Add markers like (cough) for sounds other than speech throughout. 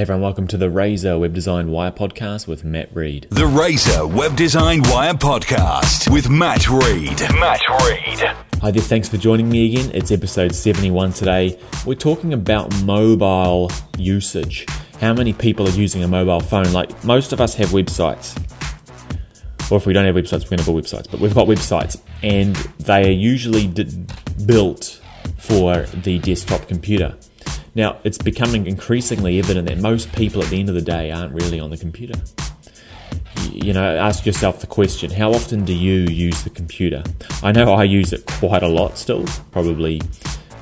Hey everyone, welcome to the Razor Web Design Wire podcast with Matt Reed. The Razor Web Design Wire podcast with Matt Reed. Matt Reed. Hi there, thanks for joining me again. It's episode 71 today. We're talking about mobile usage. How many people are using a mobile phone? Like most of us have websites. Or if we don't have websites, we're going to build websites. But we've got websites, and they are usually d- built for the desktop computer. Now, it's becoming increasingly evident that most people at the end of the day aren't really on the computer. You know, ask yourself the question how often do you use the computer? I know I use it quite a lot still, probably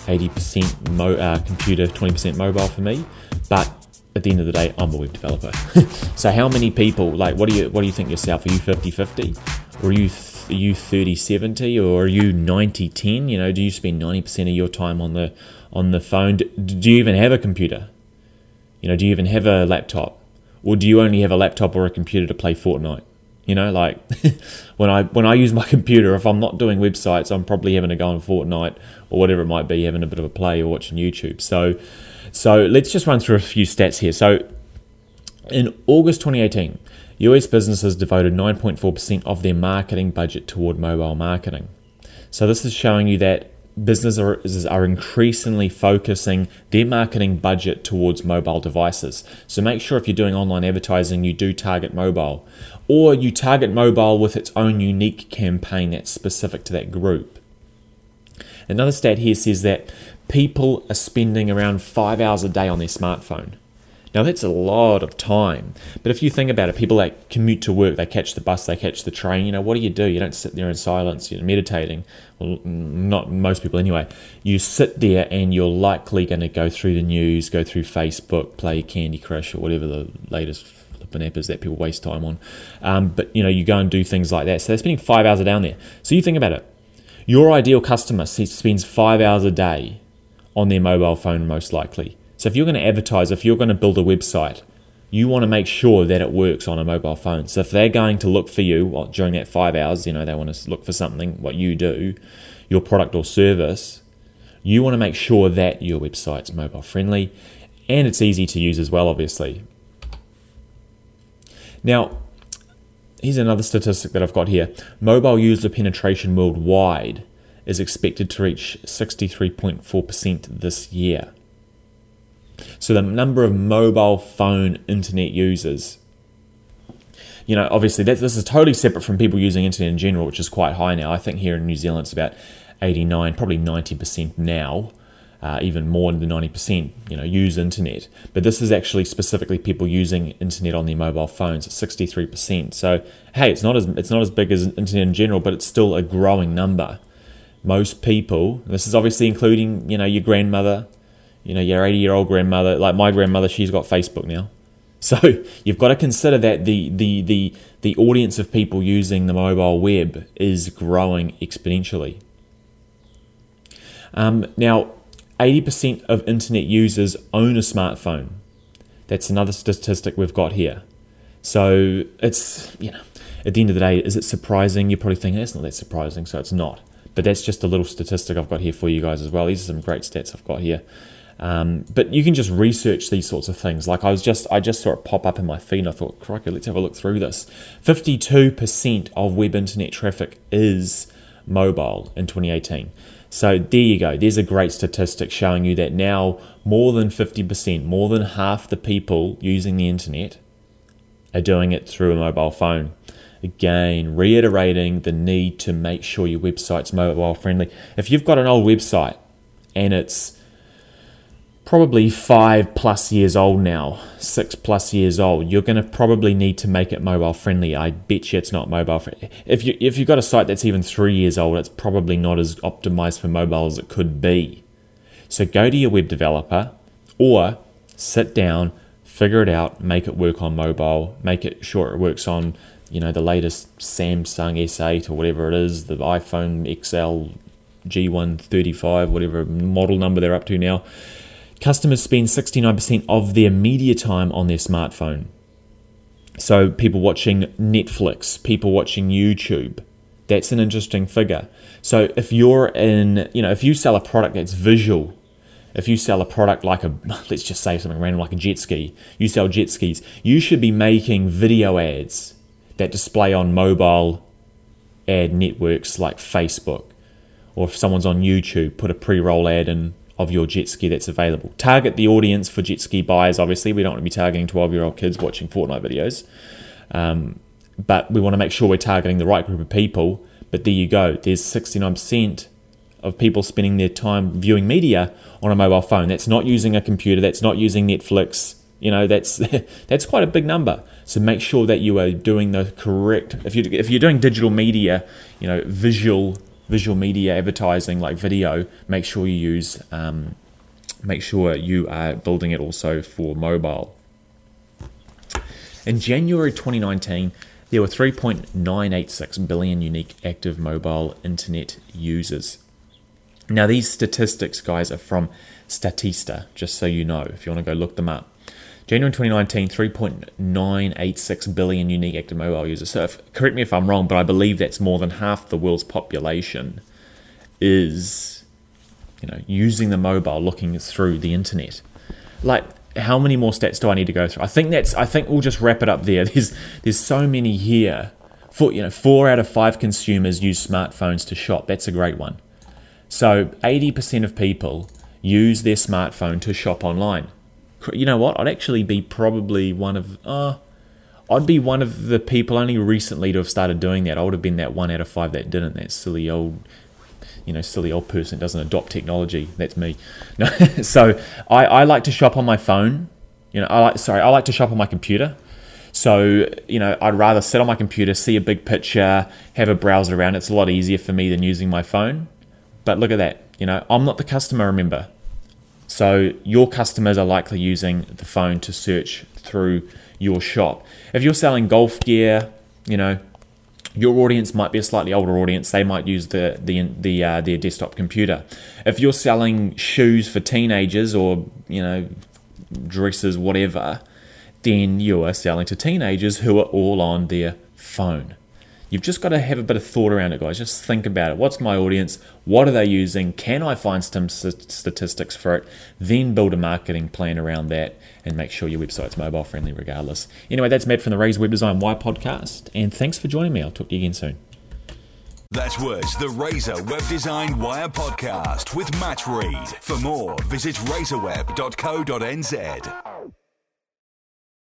80% mo- uh, computer, 20% mobile for me, but at the end of the day, I'm a web developer. (laughs) so, how many people, like, what do you, what do you think yourself? Are you 50 50? Or are you are you 30 70 or are you 90 10 you know do you spend 90% of your time on the on the phone. Do, do you even have a computer? You know, do you even have a laptop? Or do you only have a laptop or a computer to play Fortnite? You know, like (laughs) when I when I use my (laughs) computer, if I'm not doing websites, I'm probably having to go on Fortnite or whatever it might be, having a bit of a play or watching YouTube. So, so let's just run through a few stats here. So, in August 2018, US businesses devoted 9.4% of their marketing budget toward mobile marketing. So this is showing you that businesses are increasingly focusing their marketing budget towards mobile devices. So make sure if you're doing online advertising, you do target mobile, or you target mobile with its own unique campaign that's specific to that group. Another stat here says that people are spending around five hours a day on their smartphone. Now, that's a lot of time. But if you think about it, people that commute to work, they catch the bus, they catch the train, you know, what do you do? You don't sit there in silence, you're meditating. Well, not most people anyway. You sit there and you're likely going to go through the news, go through Facebook, play Candy Crush or whatever the latest flipping app is that people waste time on. Um, but, you know, you go and do things like that. So they're spending five hours down there. So you think about it. Your ideal customer spends five hours a day on their mobile phone, most likely. So if you're going to advertise, if you're going to build a website, you want to make sure that it works on a mobile phone. So if they're going to look for you during that five hours, you know, they want to look for something, what you do, your product or service, you want to make sure that your website's mobile friendly and it's easy to use as well, obviously. Now, here's another statistic that I've got here mobile user penetration worldwide is expected to reach 63.4% this year. So the number of mobile phone internet users. You know, obviously that, this is totally separate from people using internet in general, which is quite high now. I think here in New Zealand it's about 89, probably 90% now. Uh, even more than 90%, you know, use internet. But this is actually specifically people using internet on their mobile phones 63%. So hey, it's not as it's not as big as internet in general, but it's still a growing number. Most people, this is obviously including, you know, your grandmother, you know, your 80 year old grandmother, like my grandmother, she's got Facebook now. (laughs) So you've got to consider that the, the, the, the audience of people using the mobile web is growing exponentially. Um, now, 80% of internet users own a smartphone. That's another statistic we've got here. So it's, you know, at the end of the day, is it surprising? You're probably thinking, it's not that surprising, so it's not. But that's just a little statistic I've got here for you guys as well. These are some great stats I've got here. Um, but you can just research these sorts of things. Like I was just, I just saw it pop up in my feed. and I thought, crikey, let's have a look through this. Fifty-two percent of web internet traffic is mobile in 2018. So there you go. There's a great statistic showing you that now more than 50%, more than half the people using the internet are doing it through a mobile phone. Again, reiterating the need to make sure your website's mobile friendly. If you've got an old website and it's probably five plus years old now, six plus years old, you're going to probably need to make it mobile friendly. I bet you it's not mobile friendly. If you if you've got a site that's even three years old, it's probably not as optimized for mobile as it could be. So go to your web developer, or sit down, figure it out, make it work on mobile, make it sure it works on you know the latest Samsung S8 or whatever it is, the iPhone XL G135, whatever model number they're up to now Customers spend 69% of their media time on their smartphone. So, people watching Netflix, people watching YouTube. That's an interesting figure. So, if you're in, you know, if you sell a product that's visual, if you sell a product like a, (laughs) let's just say something random like a jet ski, you sell jet skis, you should be making video ads that display on mobile ad networks like Facebook. Or if someone's on YouTube, put a pre roll ad in of your jet ski that's available. Target the audience for jet ski buyers, obviously. We don't want to be targeting 12 year old kids watching Fortnite videos. Um, but we want to make sure we're targeting the right group of people. But there you go, there's 69% of people spending their time viewing media on a mobile phone. That's not using a computer, that's not using Netflix. You know, that's (laughs) that's quite a big number. So make sure that you are doing the correct. If you if you're doing digital media, you know, visual visual media advertising like video, make sure you use. Um, make sure you are building it also for mobile. In January 2019, there were 3.986 billion unique active mobile internet users. Now, these statistics, guys, are from Statista, just so you know, if you want to go look them up. January 2019, 3.986 billion unique active mobile users. So, if, correct me if I'm wrong, but I believe that's more than half the world's population is, you know, using the mobile, looking through the internet. Like, how many more stats do I need to go through? I think that's. I think we'll just wrap it up there. (laughs) There's there's so many here. For you know, four out of five consumers use smartphones to shop. That's a great one. So 80% of people use their smartphone to shop online. You know what? I'd actually be probably one of, uh, I'd be one of the people only recently to have started doing that. I would have been that one out of five that didn't. That silly old, you know, silly old person doesn't adopt technology. That's me. No, (laughs) so I, I like to shop on my phone. You know, I like sorry, I like to shop on my computer. So, you know, I'd rather sit on my computer, see a big picture, have a browser around. It's a lot easier for me than using my phone. But look at that. You know, I'm not the customer, remember. So your customers are likely using the phone to search through your shop. If you're selling golf gear, you know, your audience might be a slightly older audience. They might use the the the uh, their desktop computer. If you're selling shoes for teenagers or you know dresses, whatever, then you are selling to teenagers who are all on their phone. You've just got to have a bit of thought around it, guys. Just think about it. What's my audience? What are they using? Can I find some statistics for it? Then build a marketing plan around that and make sure your website's mobile friendly regardless. Anyway, that's Matt from the Razor Web Design Wire podcast. And thanks for joining me. I'll talk to you again soon. That was the Razor Web Design Wire podcast with Matt Reed. For more, visit razorweb.co.nz.